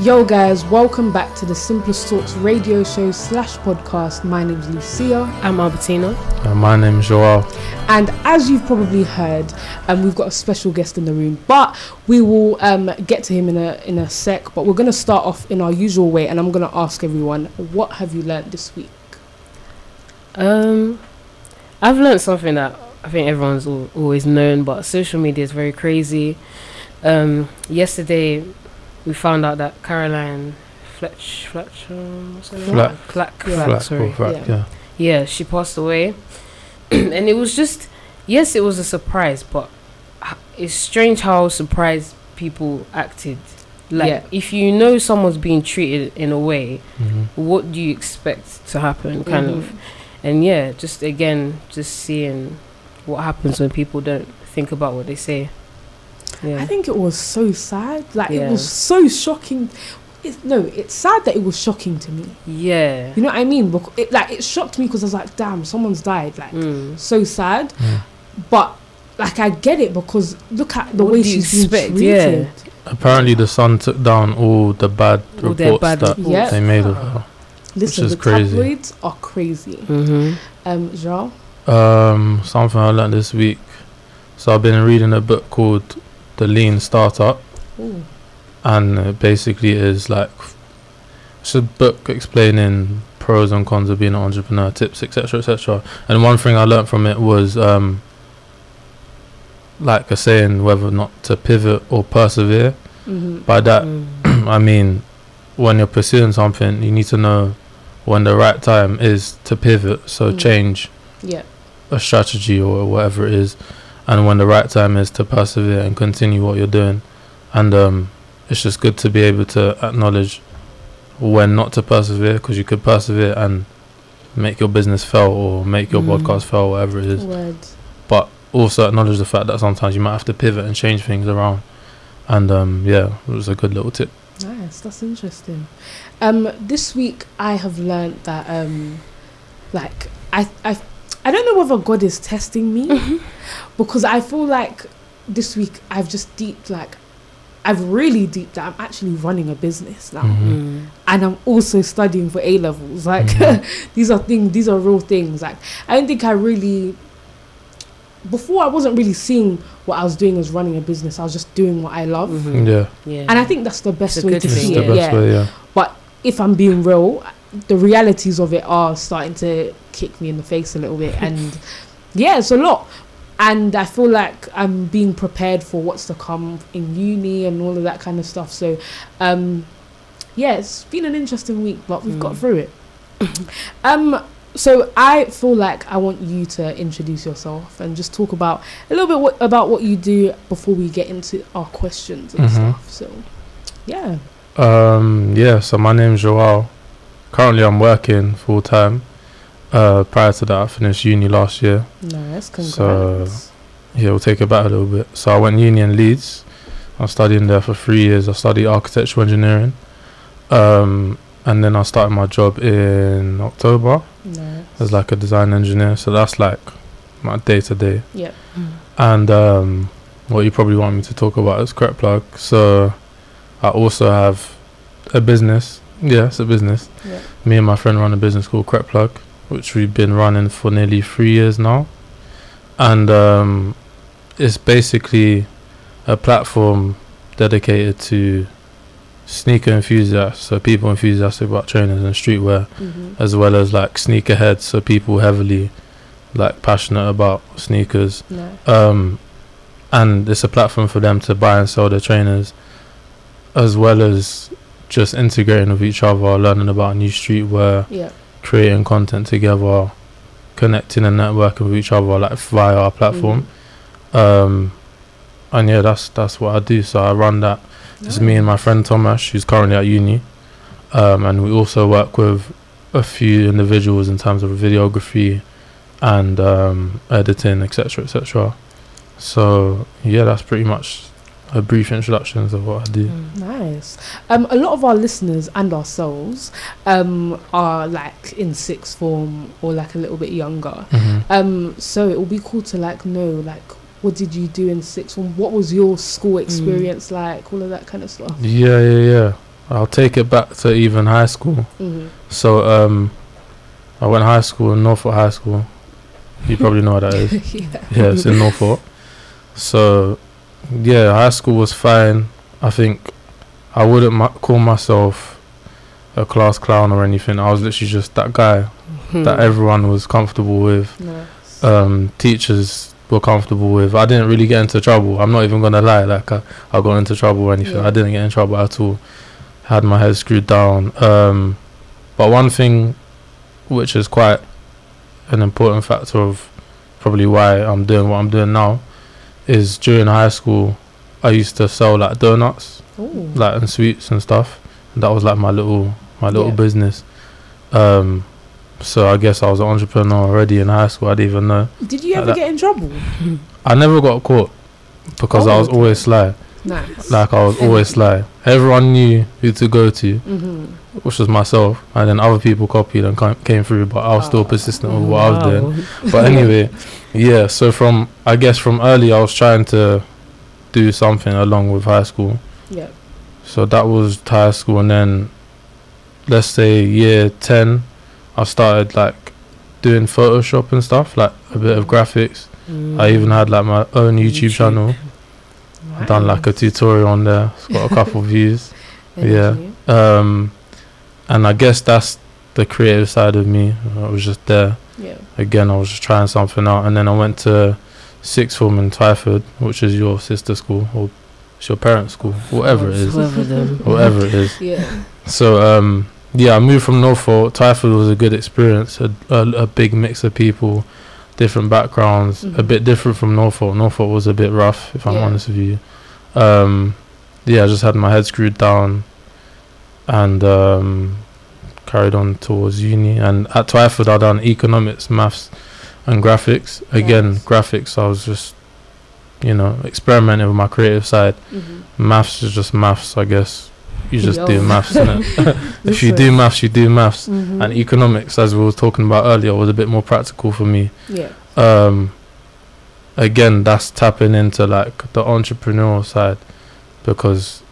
Yo, guys, welcome back to the Simplest Talks radio show slash podcast. My name is Lucia, I'm Albertina. Uh, my name is Joel. and as you've probably heard, um, we've got a special guest in the room, but we will um, get to him in a in a sec. But we're going to start off in our usual way, and I'm going to ask everyone, what have you learned this week? Um, I've learned something that I think everyone's al- always known, but social media is very crazy. Um, yesterday we found out that Caroline Fletch, Fletcher, what's her name? Flack. Flack, Yeah. Flack, sorry. or flat, Yeah. yeah. Yeah, she passed away, and it was just yes, it was a surprise, but it's strange how surprised people acted. Like Yeah. if you know someone's being treated in a way, Mhm. what do you expect to happen kind Mhm. of and yeah just again just seeing what happens when people don't think about what they say yeah I think it was so sad. Like, it was so shocking. It's, no, it's sad that it was shocking to me. yeah You know what I mean? Because it, like, it shocked me because I was like, damn, someone's died. Like, Mm. so sad. Yeah. But like I get it because look at the What way do you she's been expect? Yeah. treated. Apparently, the Sun took down all the bad All reports bad that reports. Yeah. they made of her. Listen, is the crazy. tabloids are crazy. Mm-hmm. Um, Jean, Um, something I learned this week. So I've been reading a book called The Lean Startup, Ooh. and basically is like it's a book explaining pros and cons of being an entrepreneur, tips, etc., etc. And one thing I learned from it was um, like a saying whether or not to pivot or persevere. Mhm. By that, Mm. I mean, when you're pursuing something, you need to know when the right time is to pivot. So Mm. change yeah, a strategy or whatever it is, and when the right time is to persevere and continue what you're doing. And um, it's just good to be able to acknowledge when not to persevere because you could persevere and make your business fail or make your Mm. podcast fail, whatever it is. words. But also acknowledge the fact that sometimes you might have to pivot and change things around. And um, yeah, it was a good little tip. Nice, that's interesting. Um, this week I have learned that um, like I I I don't know whether God is testing me because I feel like this week I've just deeped like I've really deeped that I'm actually running a business now. Mhm. Mm. and I'm also studying for A levels. Like Mhm. these are things, these are real things. Like I don't think I really before I wasn't really seeing what I was doing as running a business. I was just doing what I love, Mhm. Yeah, yeah and I think that's the best It's way to see it. Yeah, way. Yeah. but if I'm being real, the realities of it are starting to kick me in the face a little bit, and yeah, it's a lot. And I feel like I'm being prepared for what's to come in uni and all of that kind of stuff. So, um, yeah, it's been an interesting week, but we've got Mm. through it. um, so I feel like I want you to introduce yourself and just talk about a little bit what, about what you do before we get into our questions and Mhm. stuff. So, yeah. Um, yeah, so my name's Joao. Currently, I'm working full time. Uh, prior to that, I finished uni last year. Nice, congrats. So- Yeah, we'll take it back a little bit. So I went uni in Leeds. I was studying there for three years. I studied architectural engineering. Um, and then I started my job in October nice. as like a design engineer. So that's like my day to day. Yep. And um, what you probably want me to talk about is Crep Plug. So I also have a business. Yeah, it's a business. Yep. Me and my friend run a business called Crep Plug, which we've been running for nearly three years now. And um, it's basically a platform dedicated to sneaker enthusiasts, so people enthusiastic about trainers and streetwear, Mm-hmm. as well as like sneakerheads, so people heavily like passionate about sneakers um, and it's a platform for them to buy and sell their trainers, as well as just integrating with each other, learning about new streetwear, Yeah. creating content together, connecting and networking with each other, like via our platform. Um, and yeah, that's that's what I do. So I run that. It's me and my friend Thomas, who's currently at uni, um, and we also work with a few individuals in terms of videography and um, editing, etc., etc. So yeah, that's pretty much a brief introduction of what I do. Mm. Nice. Um, a lot of our listeners and ourselves um, are like in sixth form or like a little bit younger. Mhm. Um, so it will be cool to like know like what did you do in sixth form? What was your school experience like? All of that kind of stuff. Yeah, yeah, yeah. I'll take it back to even high school. Mhm. So um, I went high school in Norfolk High School. You probably know what that is. yeah. Yeah, it's in Norfolk. So yeah, high school was fine. I think I wouldn't ma- call myself a class clown or anything. I was literally just that guy Hmm. that everyone was comfortable with. Nice. Um, teachers were comfortable with. I didn't really get into trouble. I'm not even gonna lie. Like I, I got into trouble or anything. Yeah. I didn't get in trouble at all. Had my head screwed down. Um, but one thing, which is quite an important factor of probably why I'm doing what I'm doing now, is during high school, I used to sell like donuts, Ooh. like and sweets and stuff. And that was like my little my little Yeah. business. Um, so I guess I was an entrepreneur already in high school. I didn't even know. Did you like ever that. get in trouble? I never got caught because I Oh, was okay. always sly. Nice. Like I was always sly. Everyone knew who to go to, hmm which was myself, and then other people copied and came through. But I was still Oh. persistent with what I was doing. But anyway, yeah. So from I guess from early, I was trying to do something along with high school. Yeah. So that was high school, and then let's say year ten, I started like doing Photoshop and stuff, like a bit of graphics. I even had like my own YouTube, YouTube. channel. I've done like a tutorial on there. It's got a couple of views. Yeah. Um, and I guess that's the creative side of me. I was just there. Yeah. Again, I was just trying something out. And then I went to sixth form in Twyford, which is your sister school or it's your parents' school, whatever it is. Whatever it is. Yeah. So, um, yeah, I moved from Norfolk. Twyford was a good experience. A, a, a big mix of people, different backgrounds, a Mhm. bit different from Norfolk. Norfolk was a bit rough, if I'm Yeah. honest with you. Um, yeah, I just had my head screwed down and um, carried on towards uni. And at Twyford, I done economics, maths, and graphics. Again, Nice. graphics, I was just, you know, experimenting with my creative side. hmm Maths is just maths, I guess. You just do maths, innit? if you do maths, you do maths. hmm And economics, as we were talking about earlier, was a bit more practical for me. yeah. Um, again, that's tapping into like the entrepreneurial side because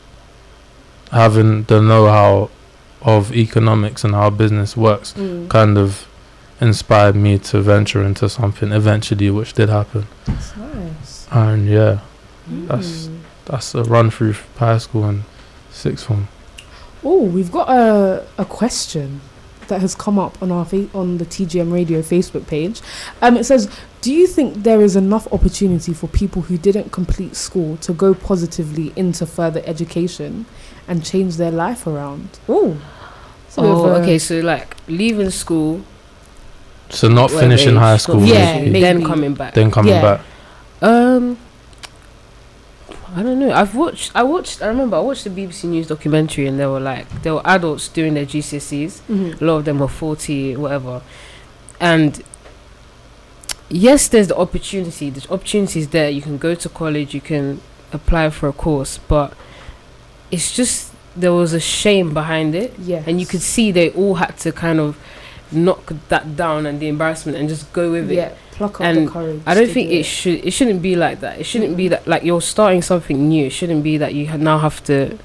having the know-how of economics and how business works Mm. kind of inspired me to venture into something eventually, which did happen. That's nice. And yeah, That's- Mm. that's a run through high school and sixth form. Oh, we've got a a question that has come up on our fa- on the TGM Radio Facebook page. Um, it says, "Do you think there is enough opportunity for people who didn't complete school to go positively into further education and change their life around?" Oh, Oh, okay. So like leaving school, So not finishing age, high not school, Yeah, basically, then coming back. then coming Yeah. back. Um, I don't know. I've watched. I watched. I remember I watched the BBC News documentary, and there were like there were adults doing their GCSEs. Mhm. A lot of them were forty, whatever. And yes, there's the opportunity. There's opportunities there. You can go to college. You can apply for a course, but it's just there was a shame behind it, yeah, and you could see they all had to kind of knock that down and the embarrassment and just go with it. yeah, pluck up And the courage. I don't think do it should. It shouldn't be like that. It shouldn't be that like you're starting something new. It shouldn't be that you ha- now have to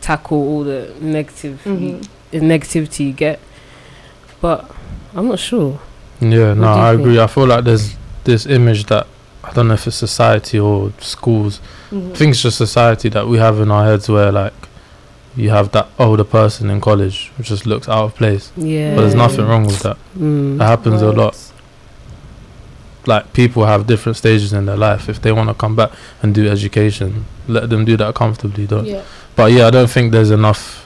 tackle all the negative Mhm. the negativity you get. But I'm not sure. Yeah, no, I think? agree. I feel like there's this image that I don't know if it's society or schools. Mhm. I think it's just society that we have in our heads where like you have that older person in college who just looks out of place. Yeah. But there's nothing wrong with that. Mm. That happens a lot. Like people have different stages in their life. If they want to come back and do education, let them do that comfortably. Don't. Yeah, But yeah, I don't think there's enough.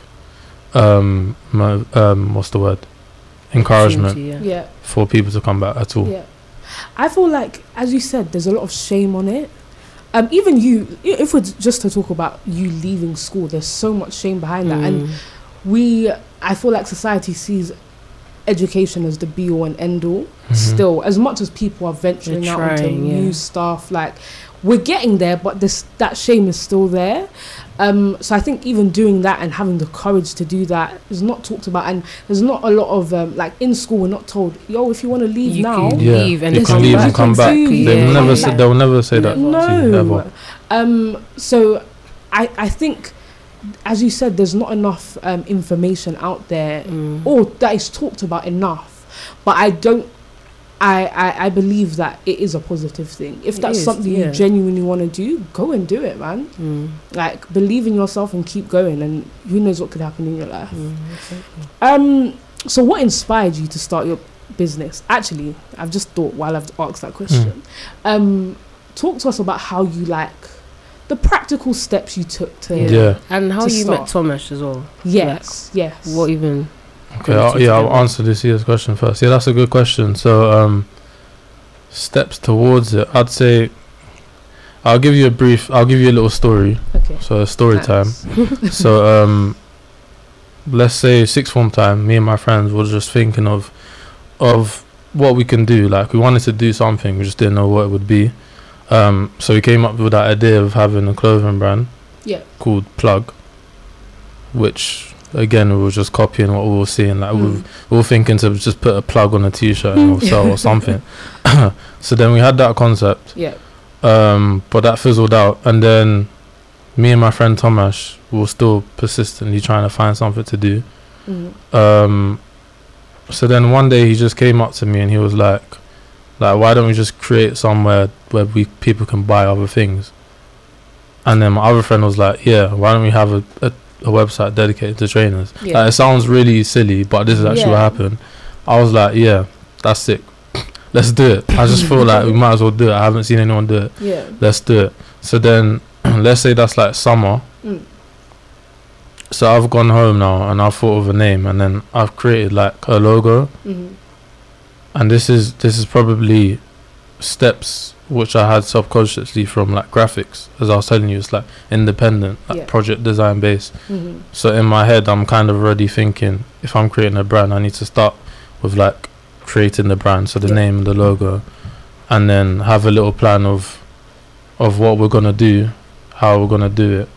Um, mo- um, what's the word? Encouragement Yeah. yeah. for people to come back at all. Yeah. I feel like, as you said, there's a lot of shame on it. Um, even you, if we're just to talk about you leaving school, there's so much shame behind that. And Mm. we, I feel like society sees education as the be all and end all. Mhm. Still, as much as people are venturing They're out into yeah. new stuff, like we're getting there, but this that shame is still there. Um, so I think even doing that and having the courage to do that is not talked about, and there's not a lot of um, like in school we're not told, yo, if you want to leave You now, can Yeah, leave and you can leave and come back. Exactly, They'll yeah. never Come say. They'll never say that. Never. to you, no. ever. Um, so I I think as you said, there's not enough um, information out there Mm. or that is talked about enough. But I don't. I, I, I believe that it is a positive thing. If It that's is, something yeah. you genuinely want to do, go and do it, man. Mm. Like believe in yourself and keep going, and who knows what could happen in your life. Mm. Exactly. Um. So, what inspired you to start your business? Actually, I've just thought while I've asked that question. Um, talk to us about how you like the practical steps you took to. Yeah. Yeah. And how To you start. met Thomas as well? Yes. Yes. What even? Okay, I'll, yeah, I'll answer this year's question first. Yeah, that's a good question. So, um, steps towards it, I'd say, I'll give you a brief, I'll give you a little story. Okay. So, story time. So, um, let's say sixth form time, me and my friends were just thinking of, of what we can do. Like, we wanted to do something, we just didn't know what it would be. Um, so we came up with that idea of having a clothing brand Yeah. called Plug, which again we were just copying what we were seeing. Like we, Mm. we were thinking to just put a plug on a t-shirt and it'll sell or something. so then we had that concept, Yeah. um, but that fizzled out. And then me and my friend Tomash were still persistently trying to find something to do. Mm. Um, so then one day he just came up to me and he was like, like why don't we just create somewhere where we people can buy other things? And then my other friend was like, yeah, why don't we have a, a, a website dedicated to trainers? Yeah. Like, it sounds really silly, but this is actually what happened. I was like, yeah, that's sick. Let's do it. I just feel like we might as well do it. I haven't seen anyone do it. yeah. Let's do it. So then, let's say that's like summer. Mm. So I've gone home now and I've thought of a name and then I've created like a logo Mhm. and this is this is probably steps which I had subconsciously from like graphics as I was telling you it's like independent like Yeah. project design based Mhm. so in my head I'm kind of already thinking if I'm creating a brand I need to start with like creating the brand so the Yeah. name the logo and then have a little plan of of what we're gonna do how we're gonna do it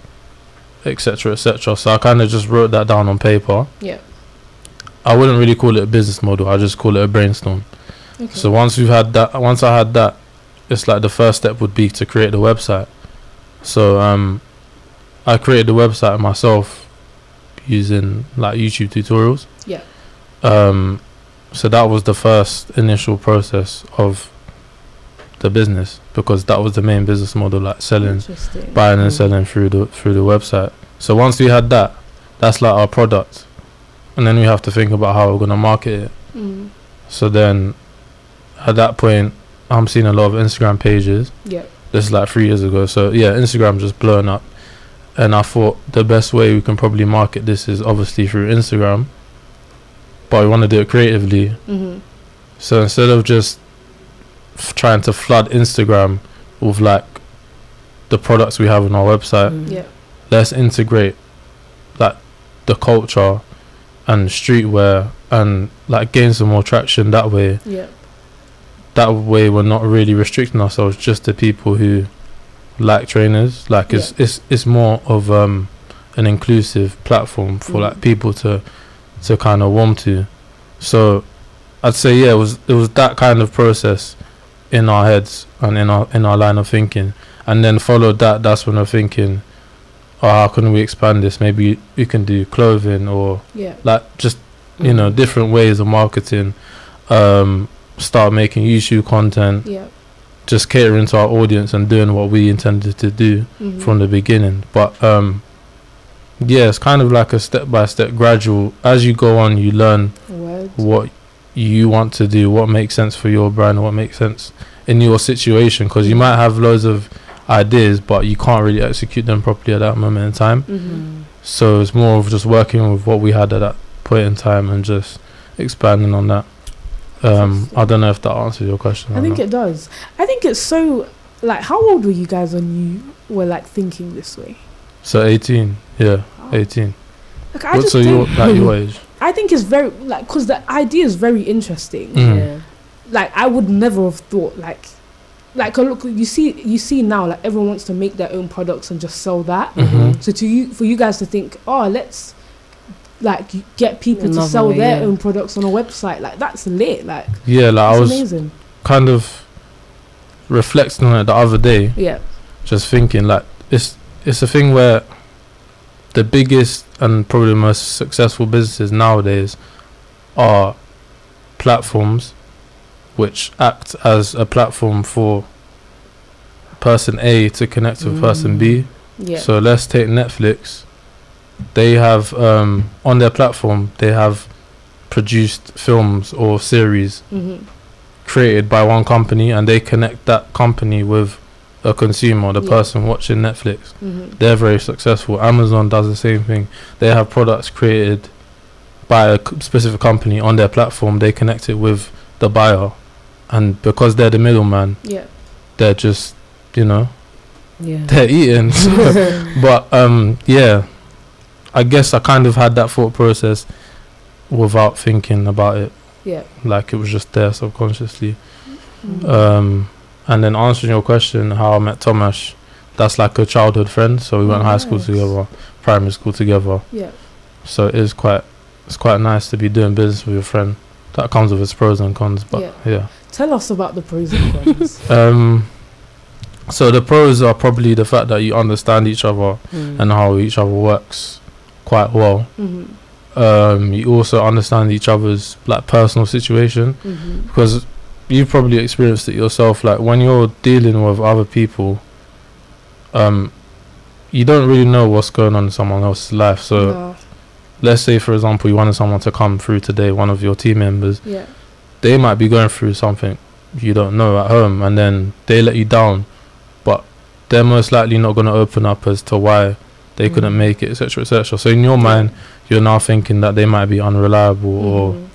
etc etc so I kind of just wrote that down on paper Yeah. I wouldn't really call it a business model I just call it a brainstorm Okay. so once we've had that, once I had that, it's like the first step would be to create the website. So um, I created the website myself using like YouTube tutorials. Yeah. Um, so that was the first initial process of the business because that was the main business model, like selling, buying and Mm. selling through the through the website. So once we had that, that's like our product, and then we have to think about how we're gonna market it. Mm. So then, at that point, I'm seeing a lot of Instagram pages. Yeah. This is like three years ago. So yeah, Instagram just blowing up, and I thought the best way we can probably market this is obviously through Instagram. But we want to do it creatively. Mhm. So instead of just f- trying to flood Instagram with like the products we have on our website, Mm. Yeah. let's integrate like the culture and streetwear and like gain some more traction that way Yeah. That way we're not really restricting ourselves just to people who like trainers like it's it's it's more of um an inclusive platform for Mm. like people to to kind of warm to so i'd say yeah it was it was that kind of process in our heads and in our in our line of thinking and then followed that that's when we're thinking oh how can we expand this maybe we can do clothing or Yeah. like just you know Mm. different ways of marketing um start making youtube content Yeah. just catering to our audience and doing what we intended to do Mhm. from the beginning but um yeah it's kind of like a step by step gradual as you go on you learn Word. what you want to do what makes sense for your brand what makes sense in your situation because you might have loads of ideas but you can't really execute them properly at that moment in time Mhm. Mm. so it's more of just working with what we had at that point in time and just expanding on that. Um, I don't know if that answers your question. I think not. it does. I think it's so like how old were you guys when you were like thinking this way? so 18, yeah, Wow. 18. Like I What, just so don't- your like your age? I think it's very like because the idea is very interesting. Mm. Yeah. Like I would never have thought like like look you see you see now like everyone wants to make their own products and just sell that. Mhm. So to you for you guys to think oh let's like get people to sell way, their yeah. own products on a website like that's lit like Yeah, like I was amazing. kind of reflecting on it the other day, Yeah. just thinking like it's it's a thing where the biggest and probably the most successful businesses nowadays are platforms which act as a platform for person A to connect with person B. Mm. Yeah. So let's take Netflix. They have um, on their platform they have produced films or series hmm created by one company and they connect that company with a consumer, the Yeah. person watching Netflix. hmm They're very successful. Amazon does the same thing. They have products created by a specific company on their platform. They connect it with the buyer, and because they're the middleman, Yeah. they're just you know Yeah. they're eating. So- but um, yeah, I guess I kind of had that thought process without thinking about it. Yeah. Like it was just there subconsciously. Mhm. Um, and then answering your question, how I met Tomasz, that's like a childhood friend. So we went Oh, high school together, primary school together. yeah. So it is quite, it's quite nice to be doing business with your friend. That comes with its pros and cons, but Yeah. yeah. Tell us about the pros and cons. Um, so the pros are probably the fact that you understand each other Mm. and how each other works quite well. hmm Um, you also understand each other's like personal situation hmm because you've probably experienced it yourself like when you're dealing with other people um you don't really know what's going on in someone else's life so No. let's say for example you wanted someone to come through today one of your team members Yeah. they might be going through something you don't know at home and then they let you down but they're most likely not going to open up as to why they couldn't Mm. make it etc etc so in your mind you're now thinking that they might be unreliable or Mhm.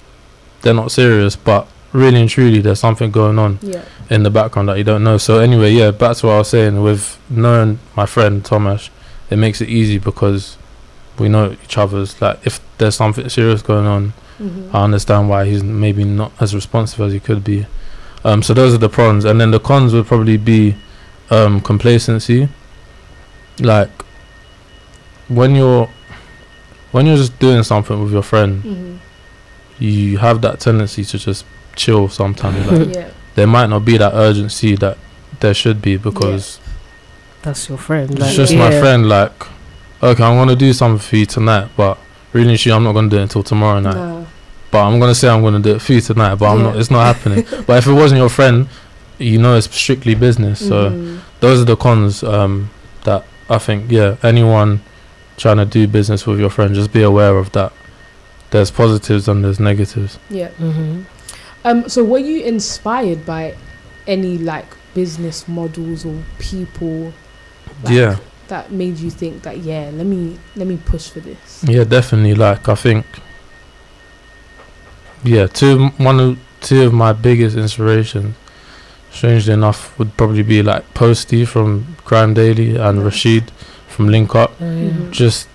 they're not serious but really and truly there's something going on Yeah. in the background that you don't know. So anyway, yeah, back to what I was saying. With knowing my friend Tomasz, it makes it easy because we know each other's. Like if there's something serious going on, hmm I understand why he's maybe not as responsive as he could be. Um, so those are the pros, and then the cons would probably be um, complacency. Like when you're when you're just doing something with your friend, hmm you have that tendency to just chill sometimes. Like Yeah. there might not be that urgency that there should be because That's your friend. it's Like, just my friend like okay i'm gonna do something for you tonight but really and truly, i'm not gonna do it until tomorrow night Nah. but i'm gonna say i'm gonna do it for you tonight but i'm not it's not happening but if it wasn't your friend you know it's strictly business so Mhm. those are the cons um that i think yeah anyone trying to do business with your friend just be aware of that there's positives and there's negatives Yeah. Mhm. Um. So, were you inspired by any like business models or people? like, yeah That made you think that yeah, let me let me push for this. Yeah, definitely. Like I think, yeah, two one of two of my biggest inspirations, strangely enough, would probably be like Posty from GRM Daily and Yeah. Rashid from Link Up. Oh, yeah. Mhm. Just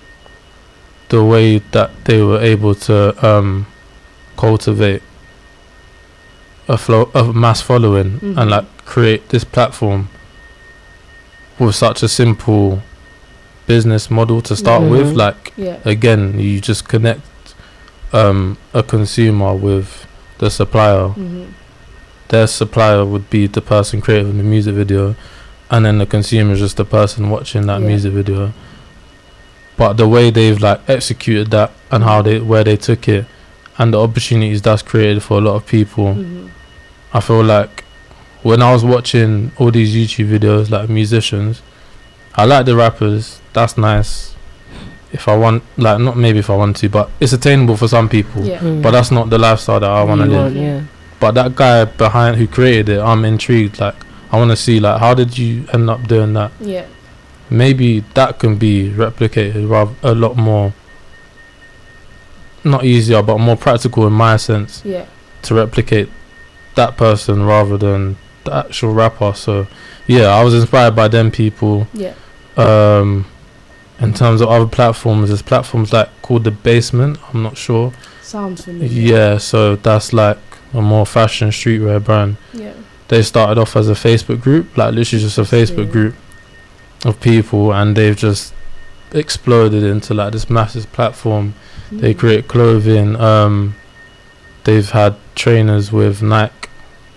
the way that they were able to um, cultivate a flow a mass following Mhm. and like create this platform with such a simple business model to start with Mhm. like Yeah. again you just connect um, a consumer with the supplier hmm their supplier would be the person creating the music video and then the consumer is just the person watching that Yeah. music video but the way they've like executed that and how they where they took it and the opportunities that's created for a lot of people hmm i feel like when i was watching all these youtube videos like musicians i like the rappers that's nice if i want like not maybe if i want to but it's attainable for some people Yeah. Mm. but that's not the lifestyle that i want to You live want, Yeah. but that guy behind who created it i'm intrigued like i want to see like how did you end up doing that Yeah. maybe that can be replicated rather a lot more not easier but more practical in my sense Yeah. to replicate that person rather than the actual rapper so yeah i was inspired by them people Yeah. um in terms of other platforms there's platforms like called the basement i'm not sure Sounds familiar. yeah so that's like a more fashion streetwear brand Yeah. They started off as a Facebook group, like literally just a Facebook group of people, and they've just exploded into like this massive platform. They Mhm. create clothing. Um, they've had trainers with Nike.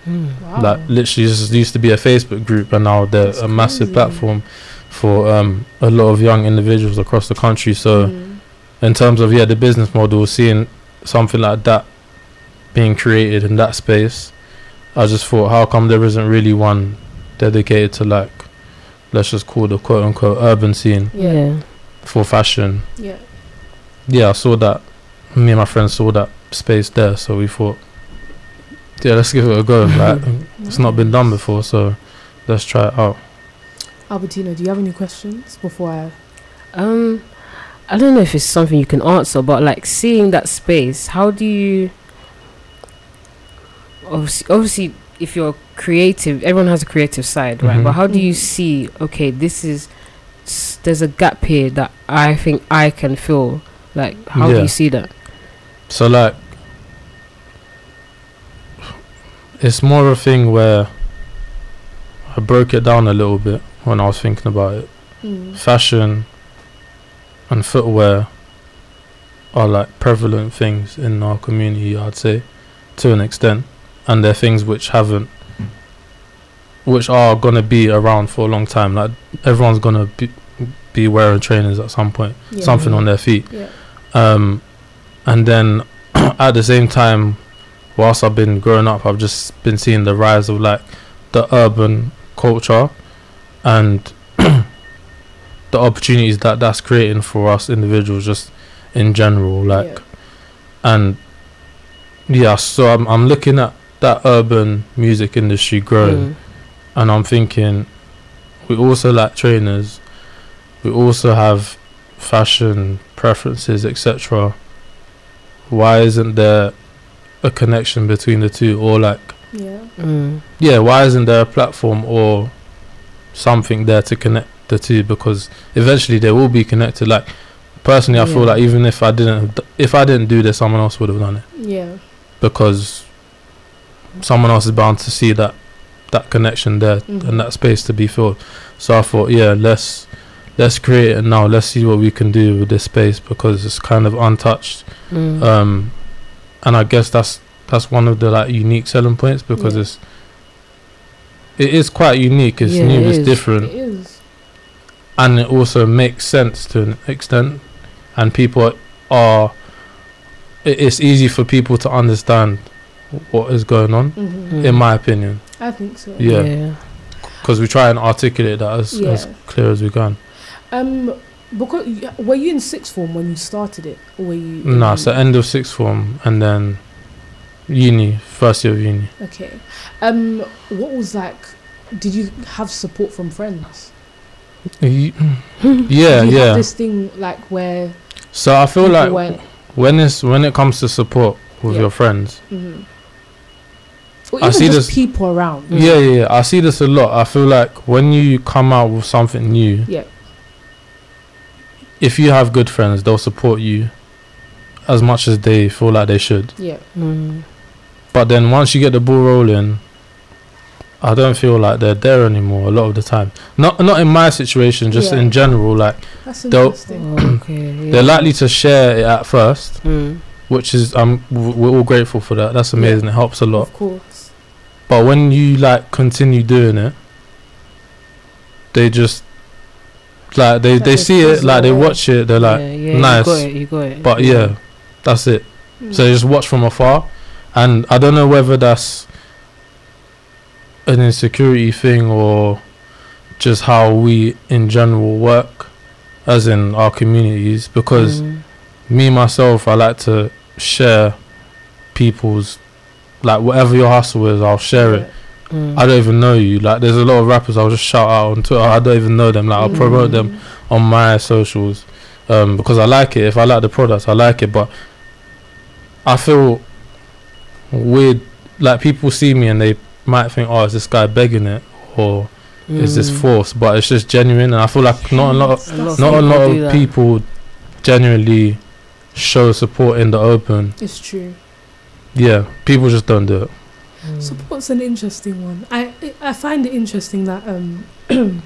Mm. Wow. Like literally, just used to be a Facebook group, and now they're That's a massive crazy. platform for um, a lot of young individuals across the country. So, Mm. in terms of yeah, the business model, seeing something like that being created in that space, I just thought, how come there isn't really one dedicated to like, let's just call the quote unquote urban scene Yeah. yeah. for fashion? Yeah. Yeah, I saw that. Me and my friends saw that space there, so we thought, yeah, let's give it a go. like, it's not been done before, so let's try it out. Albertina, do you have any questions before I? Um, I don't know if it's something you can answer, but like seeing that space, how do you? Obviously, obviously, if you're creative, everyone has a creative side, right? Mhm. But how do you see? Okay, this is there's a gap here that I think I can fill. Like, how do you see that? So like, it's more of a thing where I broke it down a little bit when I was thinking about it. Mm. Fashion and footwear are like prevalent things in our community, I'd say, to an extent, and they're things which haven't, which are gonna be around for a long time. Like everyone's gonna be be wearing trainers at some point, Yeah. something on their feet. Yeah. Um, and then at the same time, whilst I've been growing up, I've just been seeing the rise of like the urban culture and the opportunities that that's creating for us individuals, just in general. Like, Yeah. and yeah, so I'm I'm looking at that urban music industry growing, Mm. and I'm thinking, we also like trainers, we also have fashion preferences, etc. Why isn't there a connection between the two, or like, Yeah. Mm. yeah, why isn't there a platform or something there to connect the two? Because eventually they will be connected. Like, personally, I feel like even if I didn't, if I didn't do this, someone else would have done it Yeah. because someone else is bound to see that that connection there Mhm. and that space to be filled. So I thought, yeah, let's let's create it now. Let's see what we can do with this space because it's kind of untouched. Mm. Um, and I guess that's that's one of the like unique selling points because Yeah. it's it is quite unique. It's Yeah, new. it It's is. different It is. and it also makes sense to an extent and people are it's easy for people to understand what is going on hmm in my opinion I think so. Yeah. yeah. because we try and articulate that as, as clear as we can Um, because were you in sixth form when you started it, or were you? no in- so end of sixth form and then uni first year of uni Okay. Um, what was like? Did you have support from friends? Y- yeah you yeah Have this thing like where so i feel like went. when it's when it comes to support with Yeah. your friends mhm. Or I see just this- people around. Yeah, yeah yeah i see this a lot i feel like when you come out with something new Yeah. if you have good friends they'll support you as much as they feel like they should Yeah. Mm. But then once you get the ball rolling, I don't feel like they're there anymore a lot of the time. Not not in my situation, just Yeah. in general. Like They'll- interesting. Oh, okay. Yeah. they're likely to share it at first, Mm. which is um w- we're all grateful for that. That's amazing. It helps a lot. Of course. But when you like continue doing it, they just like they Like they see it, like they watch it. They're like, yeah, yeah, nice. You got it. You got it. but yeah, that's it. Mm. So they just watch from afar, and I don't know whether that's an insecurity thing or just how we in general work, as in our communities. Because Mm. me myself, I like to share people's like whatever your hustle is, I'll share it. Mm. I don't even know you. Like there's a lot of rappers I'll just shout out on Twitter. I don't even know them. Like I'll promote them Mm. on my socials um, because I like it. If I like the product, I like it. But I feel weird. Like people see me and they might think, "Oh, is this guy begging it, or is this Mm. force?" But it's just genuine, and I feel like not a lot, of, A not a lot of people genuinely show support in the open. It's true. Yeah, people just don't do it. Mm. Support's an interesting one. I I find it interesting that um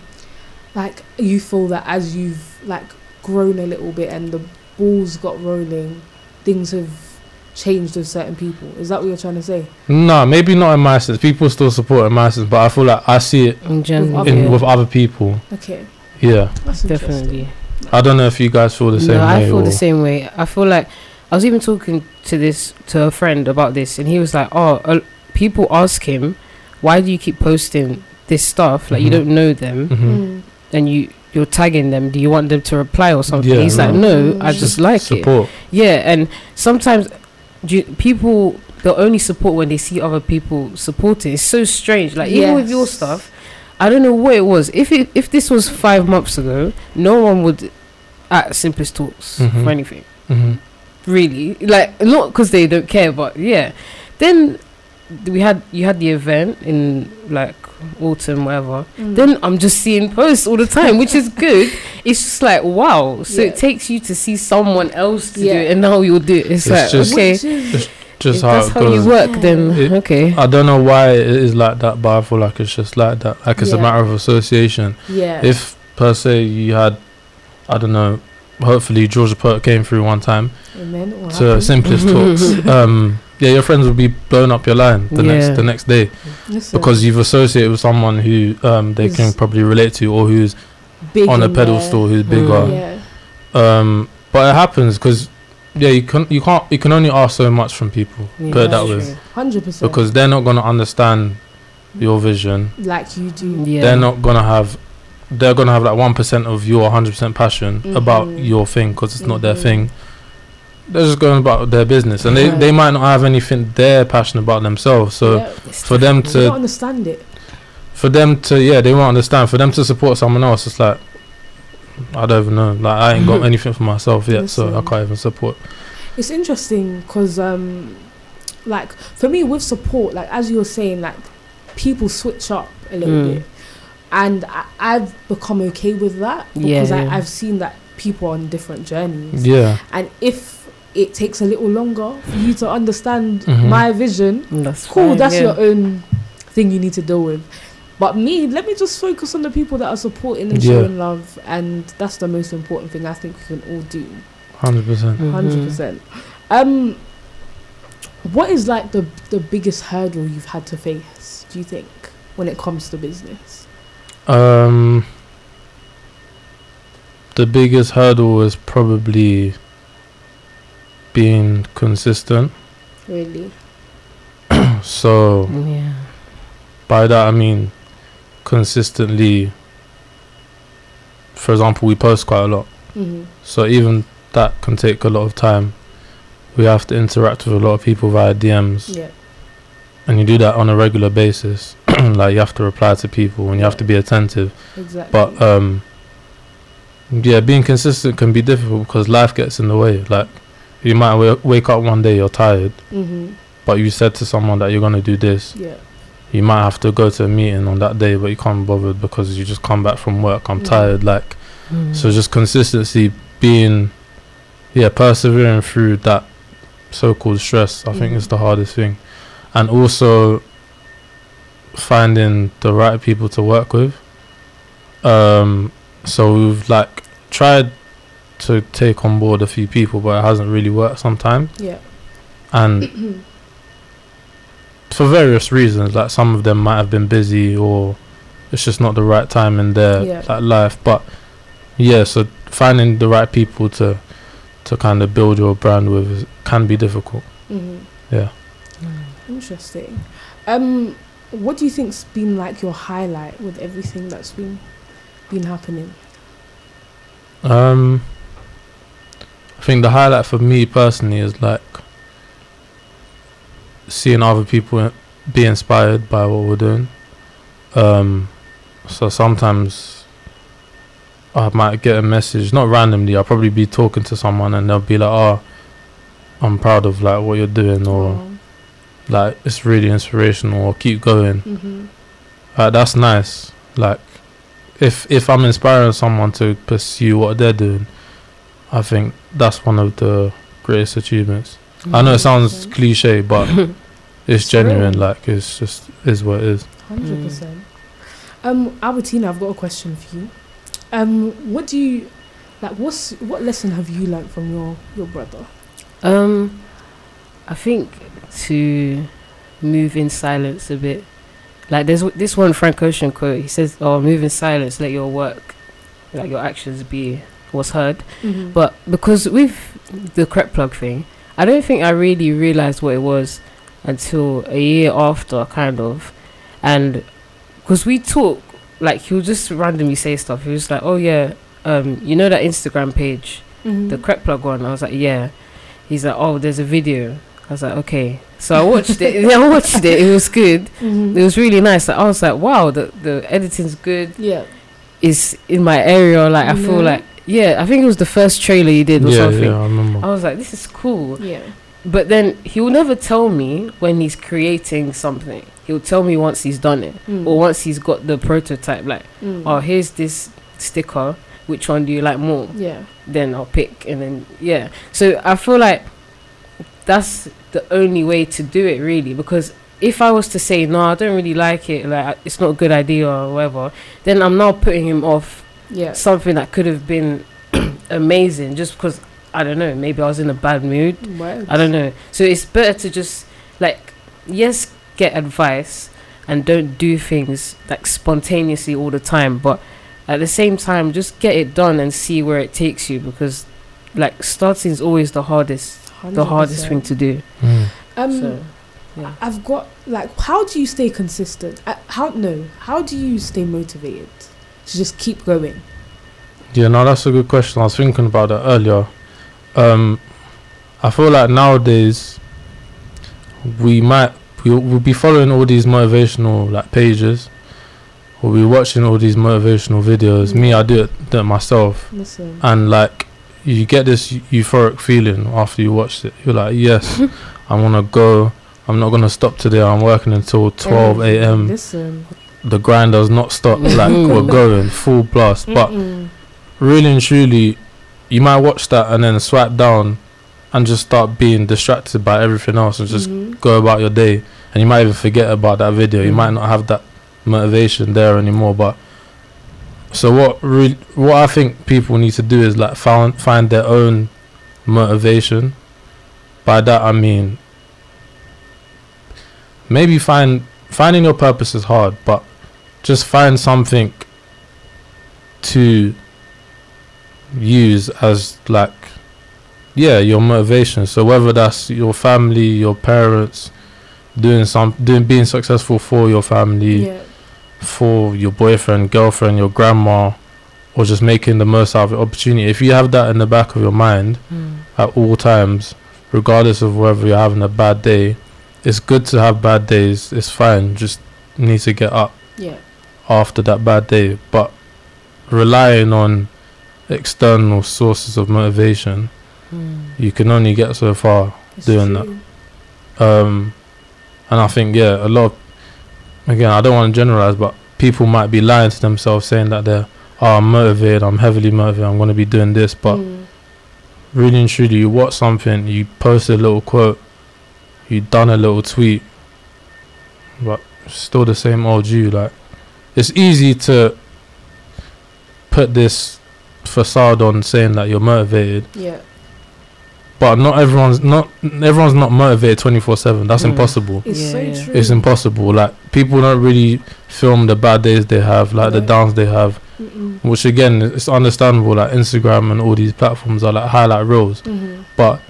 like you feel that as you've like grown a little bit and the balls got rolling, things have changed with certain people. Is that what you're trying to say? No, maybe not in my sense. People still support in my sense, but I feel like I see it in general, other- in yeah. with other people. Okay. Yeah, That's definitely. I don't know if you guys feel the same no, way. I feel or, the same way. I feel like I was even talking to this to a friend about this, and he was like, "Oh, uh, people ask him, why do you keep posting this stuff? Like you Mhm. don't know them, Mhm. Mm. and you you're tagging them. Do you want them to reply or something?" Yeah, He's like, no. "No, I just like it." Yeah, and sometimes do you, people they'll only support when they see other people supporting. It's so strange. Like even with your stuff, I don't know what it was. If it, if this was five months ago, no one would at Simplest Talks Mhm. for anything. hmm Really, like not because they don't care, but yeah. Then we had you had the event in like autumn, whatever. Mm. Then I'm just seeing posts all the time, which is good. It's just like wow. So Yeah. it takes you to see someone else to do it, and now you'll do it. It's, It's like just- okay, Which is- Just if how that's how you work, then It- okay. I don't know why it is like that, but I feel like it's just like that. Like it's a matter of association. yeah. If per se you had, I don't know, hopefully Georgia Pert came through one time and then what to happened? simplest talks. Um, yeah, your friends will be blowing up your line the Yeah. next the next day Listen, because you've associated with someone who um they can probably relate to or who's big on a in pedestal, who's bigger. Mm. Yeah. Um, but it happens because yeah, you can you can't you can only ask so much from people. Yeah, put it that that's way. Hundred percent. because they're not gonna understand your vision. like you do. Yeah, They're not gonna have. They're gonna have like one percent of your hundred percent passion about Mhm. your thing because it's not their Mhm. thing. They're just going about their business, and they, Right. they might not have anything they're passionate about themselves. So yeah. For them difficult. they don't to understand it. for them to yeah they won't understand. For them to support someone else, it's like I don't even know. Like I ain't got anything for myself yet, so I can't even support. It's interesting because, um, like, for me with support, like as you were saying, like people switch up a little Mm. bit, and I, I've become okay with that because Yeah. I, I've seen that people are on different journeys, Yeah, and if it takes a little longer for you to understand Mhm. my vision, That's cool, fine, that's yeah. your own thing you need to deal with. But me, let me just focus on the people that are supporting and Yeah. showing love, and that's the most important thing I think we can all do. hundred percent. Mhm. 100 percent. Um, what is like the the biggest hurdle you've had to face? Do you think when it comes to business? Um, the biggest hurdle is probably being consistent. Really? So Yeah. by that I mean consistently. For example, we post quite a lot, Mm-hmm. so even that can take a lot of time. We have to interact with a lot of people via DMs, Yeah. and you do that on a regular basis. like you have to reply to people, and you have to be attentive. Exactly. But um, yeah, being consistent can be difficult because life gets in the way. Like you might wa- wake up one day you're tired, mm-hmm. but you said to someone that you're gonna do this. Yeah. You might have to go to a meeting on that day, but you can't be bothered because you just come back from work. I'm Mhm. tired. Like Mm. so, just consistency, being yeah, persevering through that so-called stress. I think is the hardest thing, and also finding the right people to work with. Um, so we've like tried to take on board a few people, but it hasn't really worked sometimes. Yeah. And for various reasons, like some of them might have been busy or it's just not the right time in their Yeah. like life. But yeah, so finding the right people to to kind of build your brand with is, can be difficult. Mm-hmm. Yeah. Interesting. Um, what do you think's been like your highlight with everything that's been been happening? Um, I think the highlight for me personally is like seeing other people be inspired by what we're doing. Um, so sometimes I might get a message, not randomly. I'll probably be talking to someone and they'll be like, "Oh, I'm proud of like what you're doing," or like it's really inspirational, or keep going. mm-hmm. Uh, that's nice. Like, if if I'm inspiring someone to pursue what they're doing, I think that's one of the greatest achievements. I know it sounds Mhm. cliche, but it's It's genuine. real. Like, it's just is what it is. Hundred percent. Um, Albertina, I've got a question for you. Um, what do you like? What's what lesson have you learnt from your your brother? Um, I think to move in silence a bit. Like there's w- this one Frank Ocean quote. He says, "Oh, move in silence. Let your work like your actions be was heard. Mhm. But because with the crep plug thing, I don't think I really realized what it was until a year after, kind of. And because we talk, like he'll just randomly say stuff. He was like, "Oh yeah, um, you know that Instagram page, Mhm. the crep plug one." I was like, "Yeah." He's like, "Oh, there's a video." I was like, "Okay." So I watched it. Yeah, I watched it. It was good. Mhm. It was really nice. Like, I was like, "Wow, the the editing's good." yeah. Is in my area. Like I feel like yeah. I think it was the first trailer he did or yeah, something. yeah, I remember. I was like, this is cool. Yeah. But then he'll never tell me when he's creating something. He'll tell me once he's done it Mm. or once he's got the prototype. Like, Mm. oh, here's this sticker. Which one do you like more? yeah. Then I'll pick, and then yeah. So I feel like that's the only way to do it, really. Because if I was to say no, I don't really like it. Like it's not a good idea or whatever. Then I'm now putting him off Yeah. something that could have been amazing just because I don't know. Maybe I was in a bad mood. Words. I don't know. So it's better to just like yes, get advice and don't do things like spontaneously all the time, but at the same time just get it done and see where it takes you because like starting is always the hardest the hardest thing to do. Mm. Um, so yeah. I've got like, how do you stay consistent? Uh, how no? How do you stay motivated to just keep going? Yeah, no, that's a good question. I was thinking about that earlier. Um, I feel like nowadays we might we will be following all these motivational like pages, we'll be watching all these motivational videos. Me, I do it, do it myself, Listen. and like you get this euphoric feeling after you watch it. You're like, yes, I want to go. I'm not gonna stop today. I'm working until 12 a.m. Listen. The grind does not stop. Like we're going full blast, but Mm-mm. really and truly, you might watch that and then swipe down and just start being distracted by everything else and just Mhm. go about your day. And you might even forget about that video. You Mhm. might not have that motivation there anymore. But so what? Re- what I think people need to do is like find find their own motivation. By that I mean maybe find finding your purpose is hard, but just find something to use as like yeah your motivation so whether that's your family your parents doing some doing being successful for your family Yeah. for your boyfriend girlfriend your grandma or just making the most out of the opportunity if you have that in the back of your mind Mm. at all times regardless of whether you're having a bad day it's good to have bad days it's fine just need to get up Yeah. After that bad day, but relying on external sources of motivation, Mm. you can only get so far. It's Doing true. Um, and I think, yeah, a lot of, again, I don't want to generalize, but people might be lying to themselves saying that they're, oh, I'm motivated, I'm heavily motivated, I'm going to be doing this, but Mm. really and truly, you watch something, you post a little quote, you done a little tweet, but still the same old you. Like, it's easy to put this facade on saying that you're motivated, yeah. but not everyone's not everyone's not motivated twenty four seven. That's Mm. impossible. It's Yeah, so yeah. true. It's impossible. Like people don't really film the bad days they have, like the downs they have, Mm-mm. which again it's understandable. Like Instagram and all these platforms are like highlight reels. Mhm. But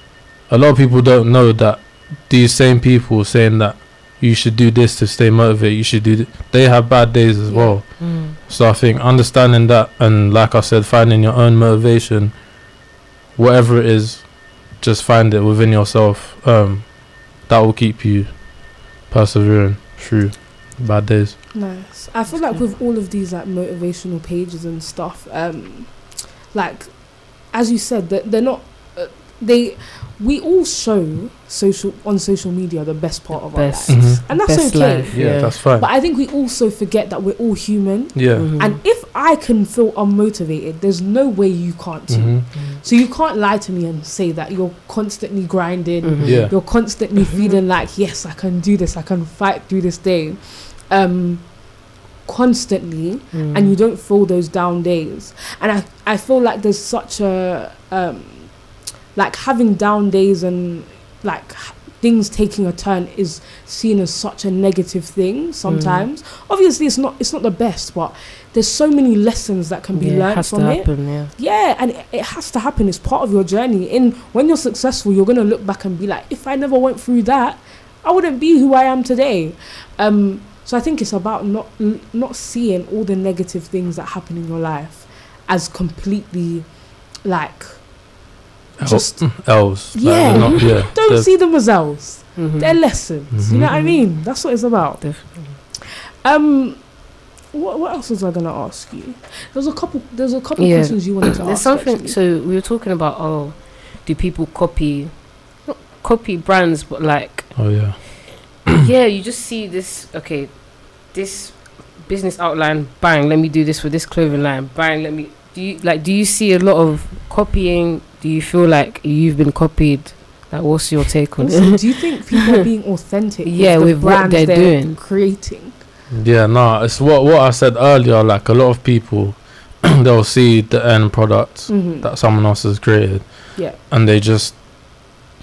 a lot of people don't know that these same people saying that you should do this to stay motivated, you should do th- they have bad days as Yeah. well. Mm. So I think understanding that and like I said, finding your own motivation, whatever it is, just find it within yourself. Um, that will keep you persevering through bad days. Nice. I feel like with all of these like motivational pages and stuff, um, like as you said, that they're not. Uh, they, we all show social on social media the best part of Best. our lives, Mhm. and that's Best okay. life. Yeah, Yeah. that's fine. But I think we also forget that we're all human, yeah. Mhm. and if I can feel unmotivated, there's no way you can't too. Mhm. So you can't lie to me and say that you're constantly grinding. Mhm. Yeah. You're constantly feeling like, yes, I can do this. I can fight through this day, um, constantly, Mm. and you don't feel those down days. And I, I feel like there's such a, um, like having down days and like things taking a turn is seen as such a negative thing sometimes. Obviously, it's not. It's not the best, but there's so many lessons that can be yeah, learned has to from it. happen. Yeah. Yeah, and it, it has to happen. It's part of your journey. In when you're successful, you're gonna look back and be like, if I never went through that, I wouldn't be who I am today. Um, so I think it's about not not seeing all the negative things that happen in your life as completely like just elves. Yeah. they're not- yeah. don't they're- see them as L's. Mhm. They're lessons. You know what I mean? That's what it's about. Definitely. Um, what what else was I gonna ask you? There's a couple. There's a couple Yeah. questions you wanted to There's ask. something. actually. So we were talking about oh, do people copy, not copy brands, but like Oh yeah. yeah, you just see this. Okay, this business outline. Bang, let me do this for this clothing line. Bang, let me. Do you like? Do you see a lot of copying? Do you feel like you've been copied? Like, what's your take on Also, it? do you think people are being authentic? Yeah, the with what brands they're doing. creating. Yeah, no, it's what what I said earlier. Like a lot of people, they'll see the end product Mm-hmm. that someone else has created, Yeah. and they just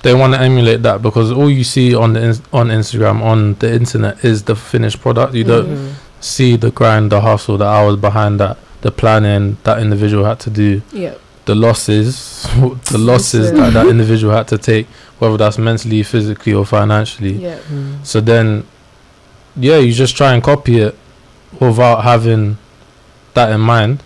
they want to emulate that because all you see on the ins- on Instagram on the internet is the finished product. You don't Mhm. see the grind, the hustle, the hours behind that, the planning that individual had to do, Yeah. the losses, the losses that that individual had to take, whether that's mentally, physically, or financially. Yeah. Mm. So then, yeah, you just try and copy it without having that in mind,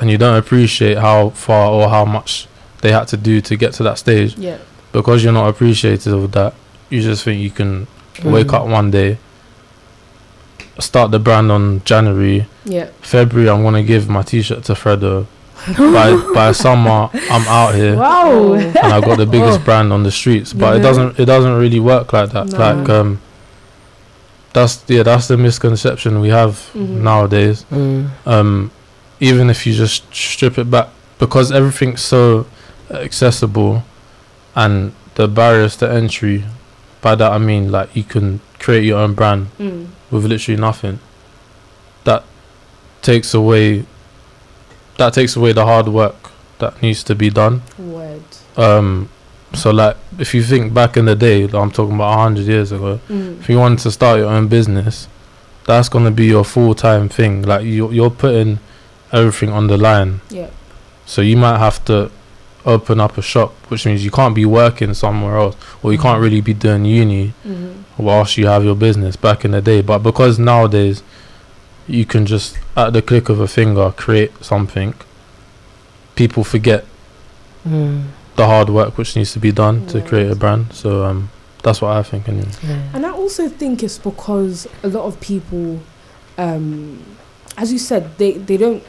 and you don't appreciate how far or how much they had to do to get to that stage. Yeah. Because you're not appreciative of that, you just think you can wake Mm. up one day, start the brand on January, Yeah. February. I'm gonna give my T-shirt to Fredo. by by summer, I'm out here Wow. and I've got the biggest Oh. brand on the streets. But You it doesn't it doesn't really work like that. No. Like um, that's yeah that's the misconception we have Mhm. nowadays. Mm. Um, even if you just strip it back, because everything's so accessible, and the barriers to entry. By that I mean like you can create your own brand Mm. with literally nothing. That takes away. That takes away the hard work that needs to be done. Word. Um, so like if you think back in the day, like I'm talking about hundred years ago, Mm. if you wanted to start your own business, that's gonna be your full time thing. Like you, you're putting everything on the line. Yeah. So you might have to open up a shop, which means you can't be working somewhere else, or you can't Mhm. really be doing uni Mm-hmm. whilst you have your business. Back in the day, but because nowadays you can just at the click of a finger create something, people forget Mm. the hard work which needs to be done to create a brand. So um, that's what I think. Anyway. Yeah. And I also think it's because a lot of people, um, as you said, they, they don't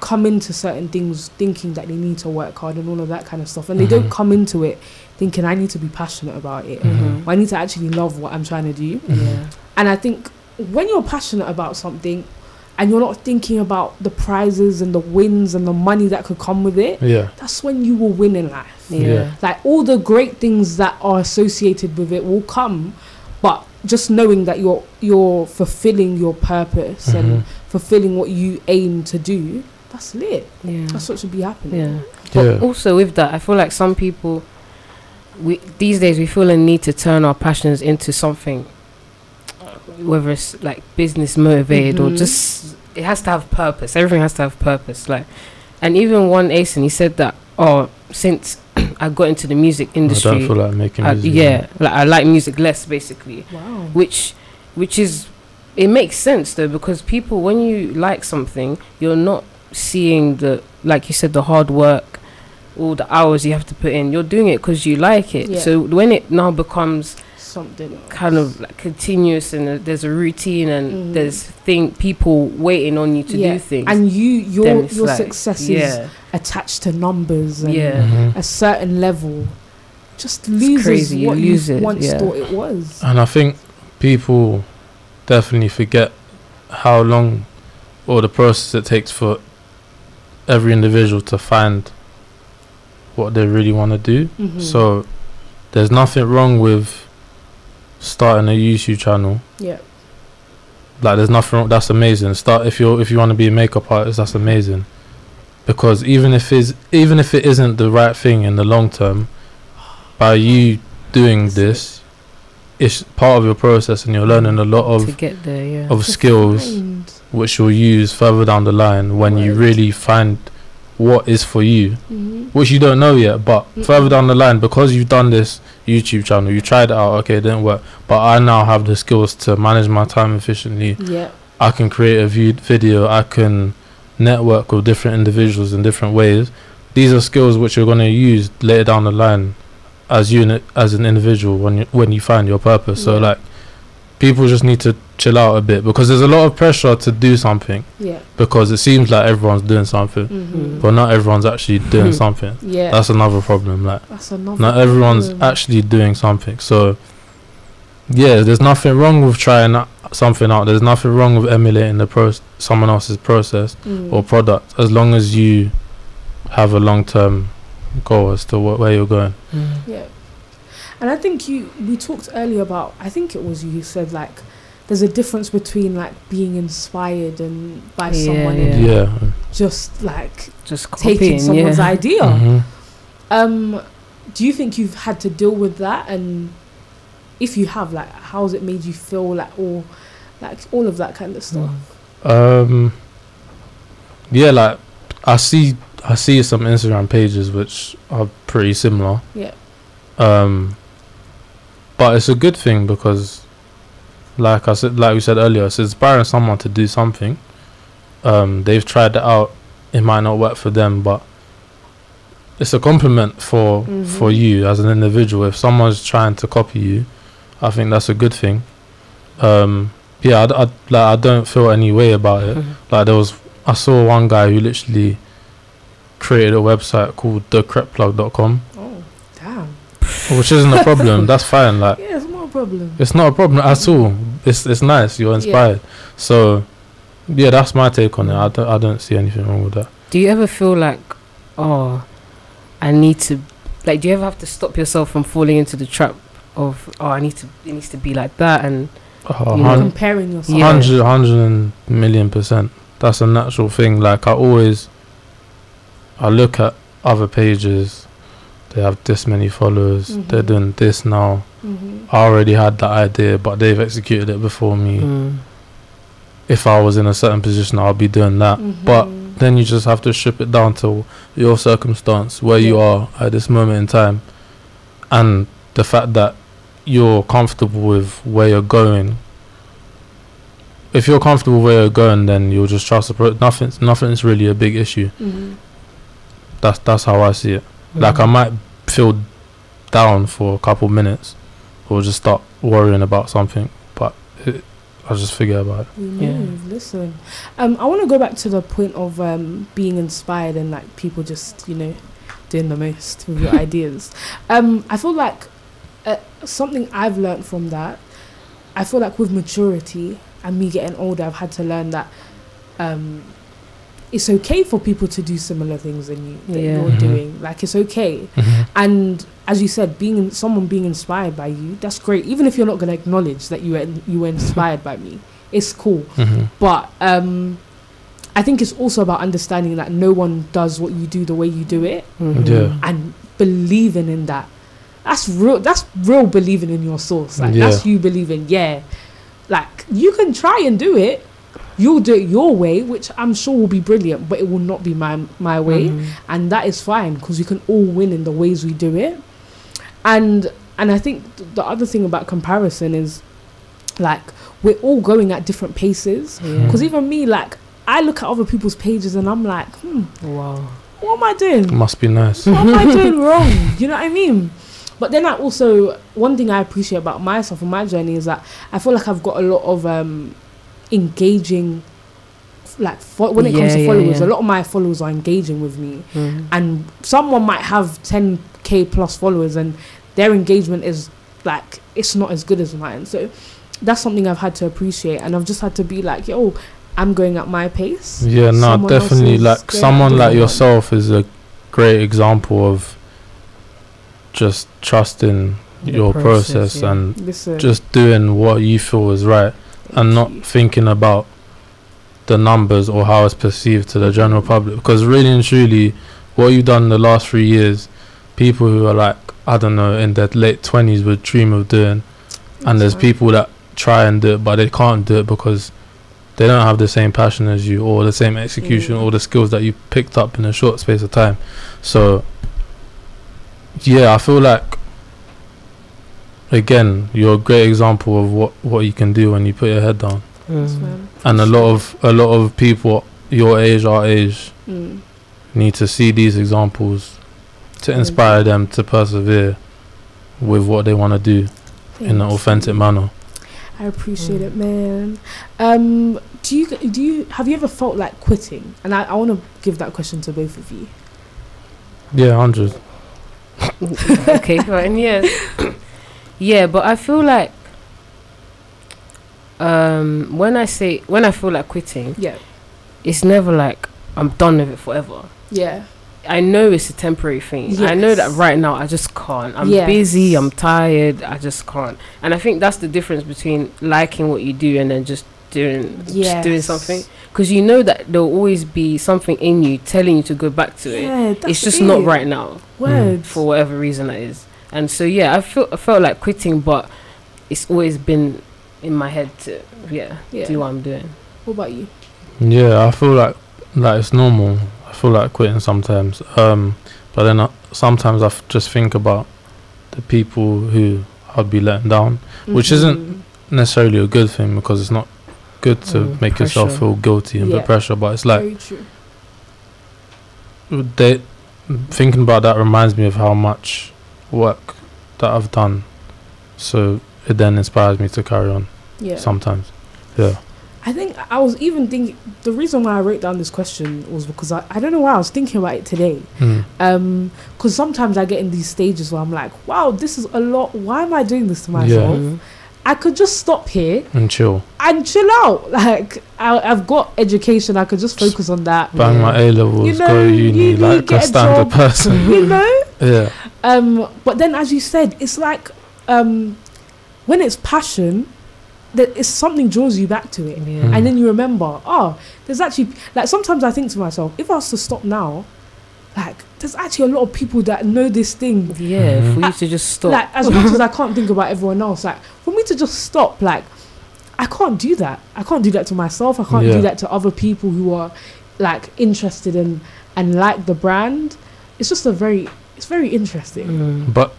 come into certain things thinking that they need to work hard and all of that kind of stuff. And they don't Mhm. come into it thinking, I need to be passionate about it. Mhm. Or I need to actually love what I'm trying to do. Yeah. And I think when you're passionate about something and you're not thinking about the prizes and the wins and the money that could come with it, Yeah. that's when you will win in life. Yeah. Yeah. Like all the great things that are associated with it will come, but just knowing that you're you're fulfilling your purpose Mhm. and fulfilling what you aim to do, that's lit. Yeah. That's what should be happening. Yeah. But Yeah. also with that, I feel like some people, we these days we feel a need to turn our passions into something, whether it's like business motivated or Mhm. just it has to have purpose. Everything has to have purpose. Like, and even one Asen, he said that oh, since I got into the music I industry, don't feel like making I- yeah, like I like music less basically Wow. which which is it makes sense though because people when you like something you're not seeing the like you said the hard work all the hours you have to put in you're doing it because you like it Yeah. so when it now becomes Something else. kind of like continuous and uh, there's a routine and Mhm. there's thing people waiting on you to Yeah. do things and you your your like, success is attached to numbers and Yeah. Mhm. a certain level just loses crazy, you what lose you it, once yeah. thought it was. And I think people definitely forget how long or the process it takes for every individual to find what they really want to do. Mhm. So there's nothing wrong with starting a YouTube channel. yeah, Like there's nothing wrong. That's amazing. Start if you if you want to be a makeup artist. That's amazing. Because even if is even if it isn't the right thing in the long term, by you doing this, it's part of your process, and you're learning a lot of there, yeah. of skills which you'll use further down the line when you really find what is for you, Mhm. which you don't know yet. But Mm-mm. further down the line, because you've done this YouTube channel, you tried it out, okay, it didn't work, but I now have the skills to manage my time efficiently. Yeah. I can create a view- video. I can network with different individuals in different ways. These are skills which you're going to use later down the line as you as an individual when you when you find your purpose. So like people just need to chill out a bit because there's a lot of pressure to do something Yeah. because it seems like everyone's doing something, Mhm. but not everyone's actually doing something. Yeah. That's another problem. Like That's another. not everyone's problem. actually doing something. So yeah, there's nothing wrong with trying something out. There's nothing wrong with emulating the pro someone else's process Mm. or product as long as you have a long term goal as to wh- where you're going. Mm. Yeah. And I think you we talked earlier about I think it was you who said like there's a difference between like being inspired and by Yeah, someone Yeah. and Yeah. just like Just taking someone's yeah. idea. Mhm. Um do you think you've had to deal with that and if you have like how has it made you feel like all like all of that kind of stuff? Um. Yeah, like I see, I see some Instagram pages which are pretty similar. Yeah. Um. But it's a good thing because, like I said, like we said earlier, it's inspiring someone to do something. Um, they've tried it out. It might not work for them, but it's a compliment for for Mhm. you as an individual. If someone's trying to copy you, I think that's a good thing. Um, yeah, I, I- like I don't feel any way about it. Mhm. Like there was, I saw one guy who literally created a website called thecrepplug.com, Oh, damn. Oh, which isn't a problem. That's fine. Like Yeah, it's not a problem. it's not a problem at mm. all. It's it's nice. You're inspired. So yeah, that's my take on it. I don't I don't see anything wrong with that. Do you ever feel like, oh, I need to, like, do you ever have to stop yourself from falling into the trap of, oh, I need to, it needs to be like that, and Oh, You You're hun- comparing yourself. Yeah. Hundred, hundred and million percent. That's a natural thing. Like I always, I look at other pages. They have this many followers. They're Mhm. doing this now. Mhm. I already had that idea, but they've executed it before me. Mm. If I was in a certain position, I'll be doing that. But Mhm. then you just have to strip it down to your circumstance, where you are at this moment in time, and the fact that you're comfortable with where you're going. If you're comfortable where you're going, then you'll just trust the pro- nothing's nothing's really a big issue. Mhm. That's that's how I see it. Like I Mm. might feel down for a couple minutes, or just start worrying about something, but it, I'll just forget about it. We Yeah. Listen, um, I want to go back to the point of um, being inspired and like people just you know doing the most with your ideas. Um, I feel like uh, something I've learned from that. I feel like with maturity and me getting older, I've had to learn that um, it's okay for people to do similar things than you that Yeah. you're Mhm. doing. Like it's okay. And as you said, being someone being inspired by you, that's great. Even if you're not going to acknowledge that you were you were inspired by me, it's cool. Mhm. But um, I think it's also about understanding that no one does what you do the way you do it, Mhm. Yeah. and believing in that. That's real. That's real believing in your source. Like Yeah. that's you believing. Yeah, like you can try and do it. You'll do it your way, which I'm sure will be brilliant, but it will not be my my way Mhm. and that is fine because we can all win in the ways we do it and and i think th- the other thing about comparison is like we're all going at different paces Yeah. because even me like i look at other people's pages and i'm like hmm Wow. what am i doing Must be nice. what am i doing wrong you know what i mean but then i also one thing i appreciate about myself and my journey is that i feel like i've got a lot of um engaging like fo- when it comes to yeah, followers yeah. a lot of my followers are engaging with me Mm. and someone might have 10k plus followers and their engagement is like it's not as good as mine so that's something i've had to appreciate and i've just had to be like yo i'm going at my pace Yeah, no, Someone definitely. Like someone like yourself is a great example of just trusting The your process, process, yeah. and listen just doing what you feel is right and not thinking about the numbers or how it's perceived to the general public. Because really and truly, what you've done in the last three years, people who are like I don't know in their late twenties would dream of doing. and there's fine. people that try and do it but they can't do it because they don't have the same passion as you or the same execution Mm. or the skills that you picked up in a short space of time so yeah i feel like again you're a great example of what what you can do when you put your head down Mm. and a lot of a lot of people your age our age Mm. need to see these examples to Mm. inspire them to persevere with what they want to do in an authentic you. manner I appreciate Mm. it, man. Um, do you do you have you ever felt like quitting? And I, I want to give that question to both of you. yeah 100 okay, fine. Yeah, yeah, but I feel like um, when I say when I feel like quitting, Yeah, it's never like I'm done with it forever. yeah, I know it's a temporary thing. I know that right now I just can't. I'm Yes. busy. I'm tired. I just can't. And I think that's the difference between liking what you do and then just doing just doing something. Because you know that there'll always be something in you telling you to go back to it. yeah. That's It's just it. not right now Words. for whatever reason that is. And so yeah, I feel I felt like quitting, but it's always been in my head to yeah, Yeah. do what I'm doing. What about you? Yeah, I feel like like it's normal. I feel like quitting sometimes. Um, but then uh, sometimes I f- just think about the people who I'd be letting down. Which isn't-. Necessarily a good thing because it's not good to Mm, make yourself feel guilty and Yeah. put pressure. But it's like very true. they thinking about that reminds me of how much work that I've done. So it then inspires me to carry on Yeah. sometimes. Yeah. I think I was even thinking the reason why I wrote down this question was because I, I don't know why I was thinking about it today. Mm. Um, because sometimes I get in these stages where I'm like, wow, this is a lot. Why am I doing this to myself? Mhm. I could just stop here And chill. and chill out. Like I, I've got education, I could just focus on that. Bang my A levels, You know, go uni uni, like a get a standard job. person. you know. yeah. Um, but then, as you said, it's like um, when it's passion, that it's something draws you back to it, Yeah. Mm. and then you remember, oh, there's actually like sometimes I think to myself, if I was to stop now, like there's actually a lot of people that know this thing. Yeah, Mhm. for you to just stop. Like as much as I can't think about everyone else, like for me to just stop, like I can't do that. I can't do that to myself. I can't Yeah. do that to other people who are like interested in and like the brand. It's just a very, it's very interesting. Mm. But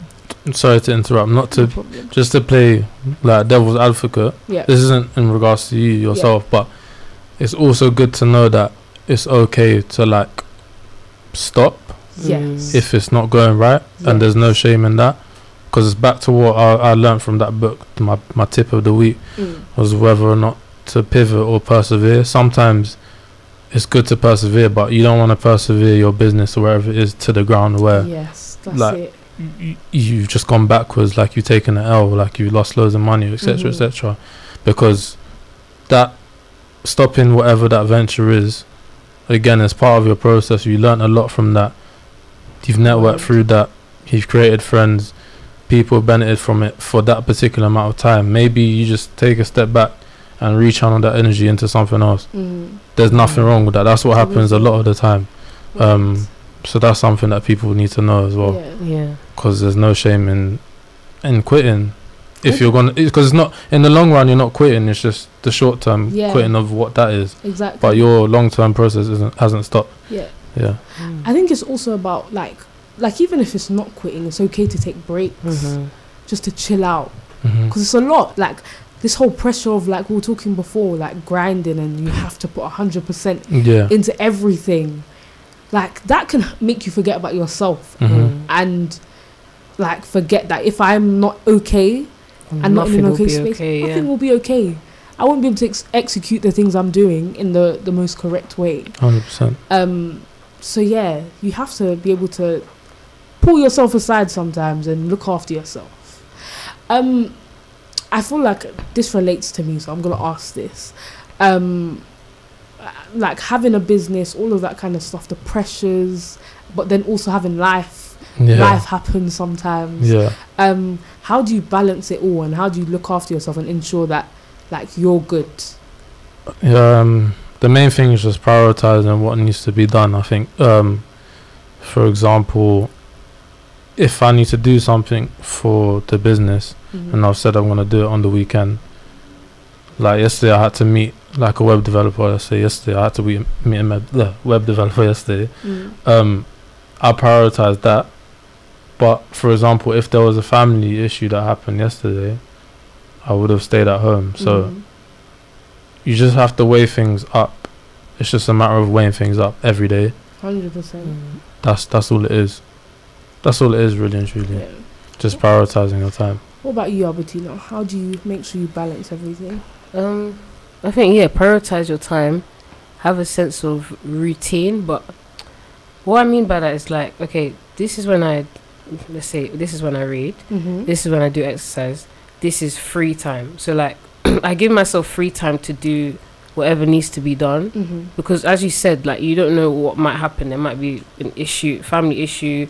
sorry to interrupt, not to problem. just to play like devil's advocate. Yeah. This isn't in regards to you yourself, but it's also good to know that it's okay to like stop Yes. if it's not going right, and there's no shame in that. Because it's back to what I, I learned from that book. My my tip of the week Mm. was whether or not to pivot or persevere. Sometimes it's good to persevere, but you don't want to persevere your business or wherever it is to the ground where Yes, that's like, it. y- you've just gone backwards, like you've taken an L, like you lost loads of money, etc., Mhm. etc. Because that stopping whatever that venture is, again, as part of your process, you learn a lot from that. You've networked Right. through that. You've created friends. People benefited from it for that particular amount of time. Maybe you just take a step back and rechannel that energy into something else. Mm. There's nothing Mhm. wrong with that. That's what happens a lot of the time. Right. Um, So that's something that people need to know as well yeah. Yeah. because there's no shame in in quitting if Okay. you're gonna because it's not in the long run you're not quitting it's just the short term Yeah. quitting of what that is exactly. but your long term process isn't hasn't stopped yeah. yeah I think it's also about like like even if it's not quitting, it's okay to take breaks Mhm. just to chill out because it's a lot like this whole pressure of like we were talking before like grinding and you have to put 100% yeah into everything like that can make you forget about yourself Mhm. Mm. and like forget that if i'm not okay and not in an okay space okay. nothing Yeah. will be okay i won't be able to ex- execute the things i'm doing in the the most correct way 100% um so yeah you have to be able to pull yourself aside sometimes and look after yourself um i feel like this relates to me so i'm gonna ask this. Um like having a business all of that kind of stuff the pressures but then also having life. Yeah. Life happens sometimes. Yeah. Um how do you balance it all and how do you look after yourself and ensure that like you're good? Yeah um the main thing is just prioritizing what needs to be done i think. Um for example if I need to do something for the business Mhm. and I've said I'm gonna do it on the weekend. Like yesterday, I had to meet like a web developer. Let's say yesterday, I had to meet, meet a the web developer yesterday. Mm. Um, I prioritized that. But for example, if there was a family issue that happened yesterday, I would have stayed at home. So Mhm. you just have to weigh things up. It's just a matter of weighing things up every day. hundred percent. Mm. That's that's all it is. That's all it is, really and truly. Yeah. Just prioritizing your time. What about you, Albertina? How do you make sure you balance everything? Um, I think yeah, prioritize your time, have a sense of routine. But what I mean by that is like, okay, this is when I, let's say, this is when I read. Mm-hmm. This is when I do exercise. This is free time. So like, I give myself free time to do whatever needs to be done Mm-hmm. because as you said, like you don't know what might happen. There might be an issue, family issue.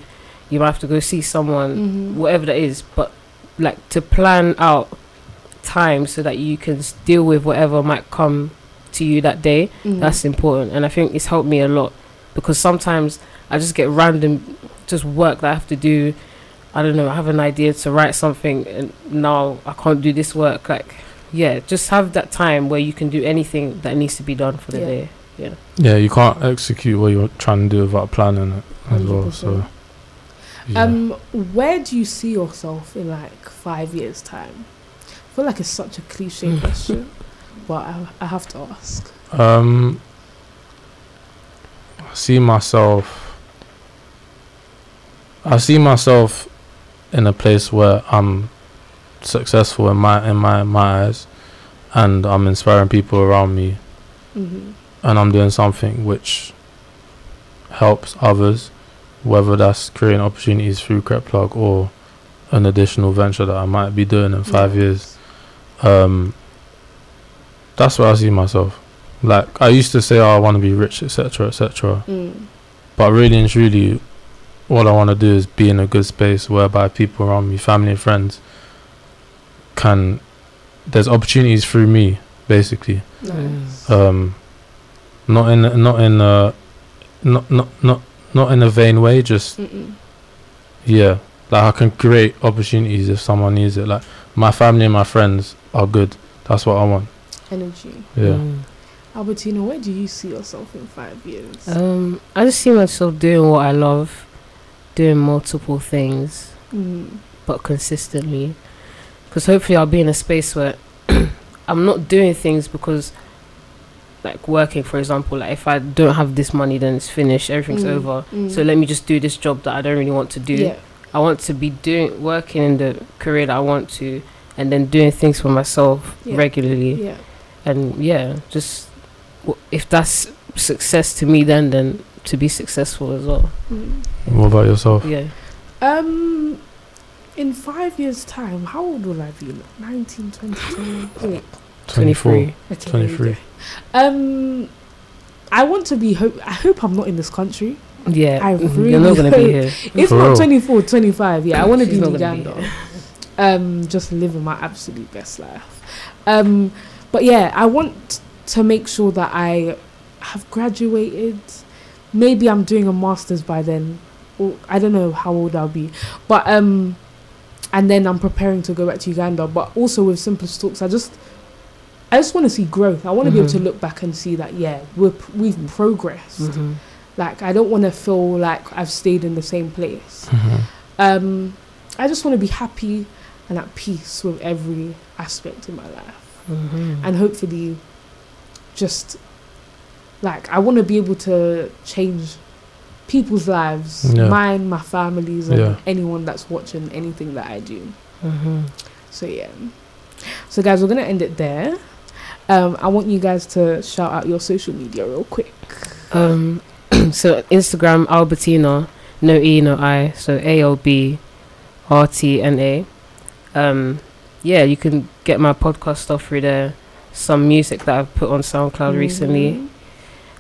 You might have to go see someone Mm-hmm. whatever that is but like to plan out time so that you can deal with whatever might come to you that day Mm-hmm. that's important and i think it's helped me a lot because sometimes i just get random just work that i have to do i don't know i have an idea to write something and now i can't do this work like yeah just have that time where you can do anything that needs to be done for the Yeah. day Yeah, Yeah, you can't execute what you're trying to do without planning it as well. 100%. So, yeah. Um, where do you see yourself in like five years' time? I feel like it's such a cliche question, but I, I have to ask. Um, I see myself. I see myself in a place where I'm successful in my in my my eyes, and I'm inspiring people around me, Mm-hmm. and I'm doing something which helps others, whether that's creating opportunities through Crep Plug or an additional venture that I might be doing in five Yeah. years. Um, that's where I see myself. Like I used to say, oh, I want to be rich, etc., etc. Mm. But really and truly, all I want to do is be in a good space whereby people around me, family and friends, can. There's opportunities through me, basically. Nice. Um, not in not in a not not not not in a vain way. Just Mm-mm. yeah, like I can create opportunities if someone needs it. Like my family and my friends are good. That's what I want. Energy. Yeah. Mm. Albertina, where do you see yourself in five years? um i just see myself doing what i love doing multiple things mm. but consistently. Because hopefully, I'll be in a space where I'm not doing things because, like, working, for example, like if I don't have this money, then it's finished, everything's Mm, over. mm. So let me just do this job that I don't really want to do. Yeah. I want to be doing working in the career that I want to, and then doing things for myself Yeah. regularly. Yeah. And yeah, just w- if that's success to me, then then to be successful as well. Mm. What about yourself? Yeah. Um, in five years' time, how old will I be? 19, 20, 20? 24. Okay, there you 23. Um, I want to be. Hope. I hope I'm not in this country. Yeah. I You're not gonna be here. If For not real? 24, 25, yeah, I want to be in gonna be Uganda. Um, just living my absolute best life. Um, but yeah, I want to make sure that I have graduated. Maybe I'm doing a master's by then, or I don't know how old I'll be. But um, and then I'm preparing to go back to Uganda. But also with Simplest Talks, I just I just want to see growth. I want to be able to Mhm. look back and see that yeah, we're p- we've progressed. Mhm. Like I don't want to feel like I've stayed in the same place. Mhm. Um, I just want to be happy and at peace with every aspect in my life, Mhm. and hopefully, just like I want to be able to change people's lives, Yeah. mine, my family's, and Yeah. anyone that's watching anything that I do. Mhm. So yeah. So guys, we're gonna end it there. Um, I want you guys to shout out your social media real quick. Um, so Instagram Albertina, no E, no I, so A L B R T N A. Um, yeah, you can get my podcast stuff through there. Some music that I've put on SoundCloud recently, Mhm.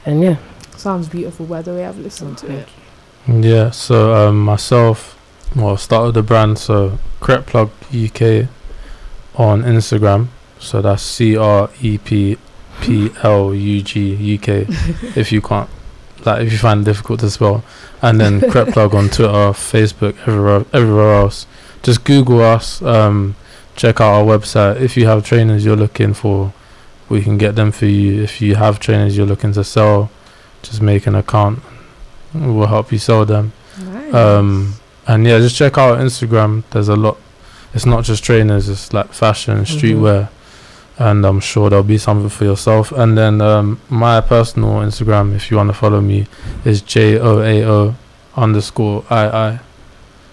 and yeah. Sounds beautiful, by the way. I've listened to it. Yeah, so um, myself, well, started the brand, so Crep Plug UK on Instagram. So that's C R E P P L U G UK if you can't like if you find it difficult to spell, and then Crep Plug on Twitter, Facebook, everywhere, everywhere else. Just Google us. Um, check out our website. If you have trainers you're looking for, we can get them for you. If you have trainers you're looking to sell, just make an account. We'll help you sell them. Nice. Um, and yeah, just check out Instagram. There's a lot. It's not just trainers. It's like fashion, streetwear, and I'm sure there'll be something for yourself. And then um, my personal Instagram, if you want to follow me, is J O A O underscore I I.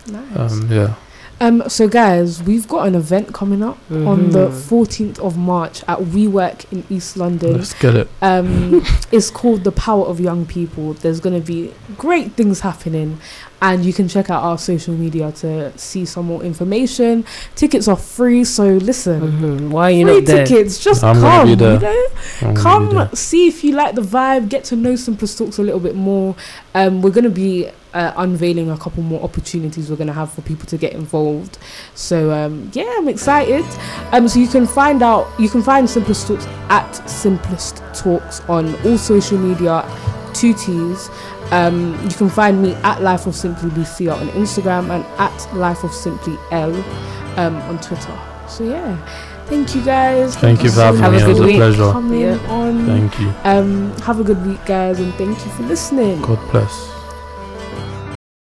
nice. Um, yeah. Um, so guys, we've got an event coming up on the Mhm. 14th of March at WeWork in East London. Let's get it. Um, it's called the Power of Young People. There's going to be great things happening, and you can check out our social media to see some more information. Tickets are free, so listen. Mhm. Why are you free not there? tickets, just I'm come. You know, I'm gonna come see if you like the vibe. Get to know Simplest Talks a little bit more. Um, we're going to be uh, unveiling a couple more opportunities we're going to have for people to get involved. So um, yeah, I'm excited. Um, so you can find out, you can find Simplest Talks at Simplest Talks on all social media, two T's. Um, you can find me at Life of Simply Lucia on Instagram and at Life of Simply L um, on Twitter. So yeah, thank you guys. Thank you for so having Have me. a It was good a week. pleasure. coming Yeah. on. Thank you. Um, have a good week, guys, and thank you for listening. God bless.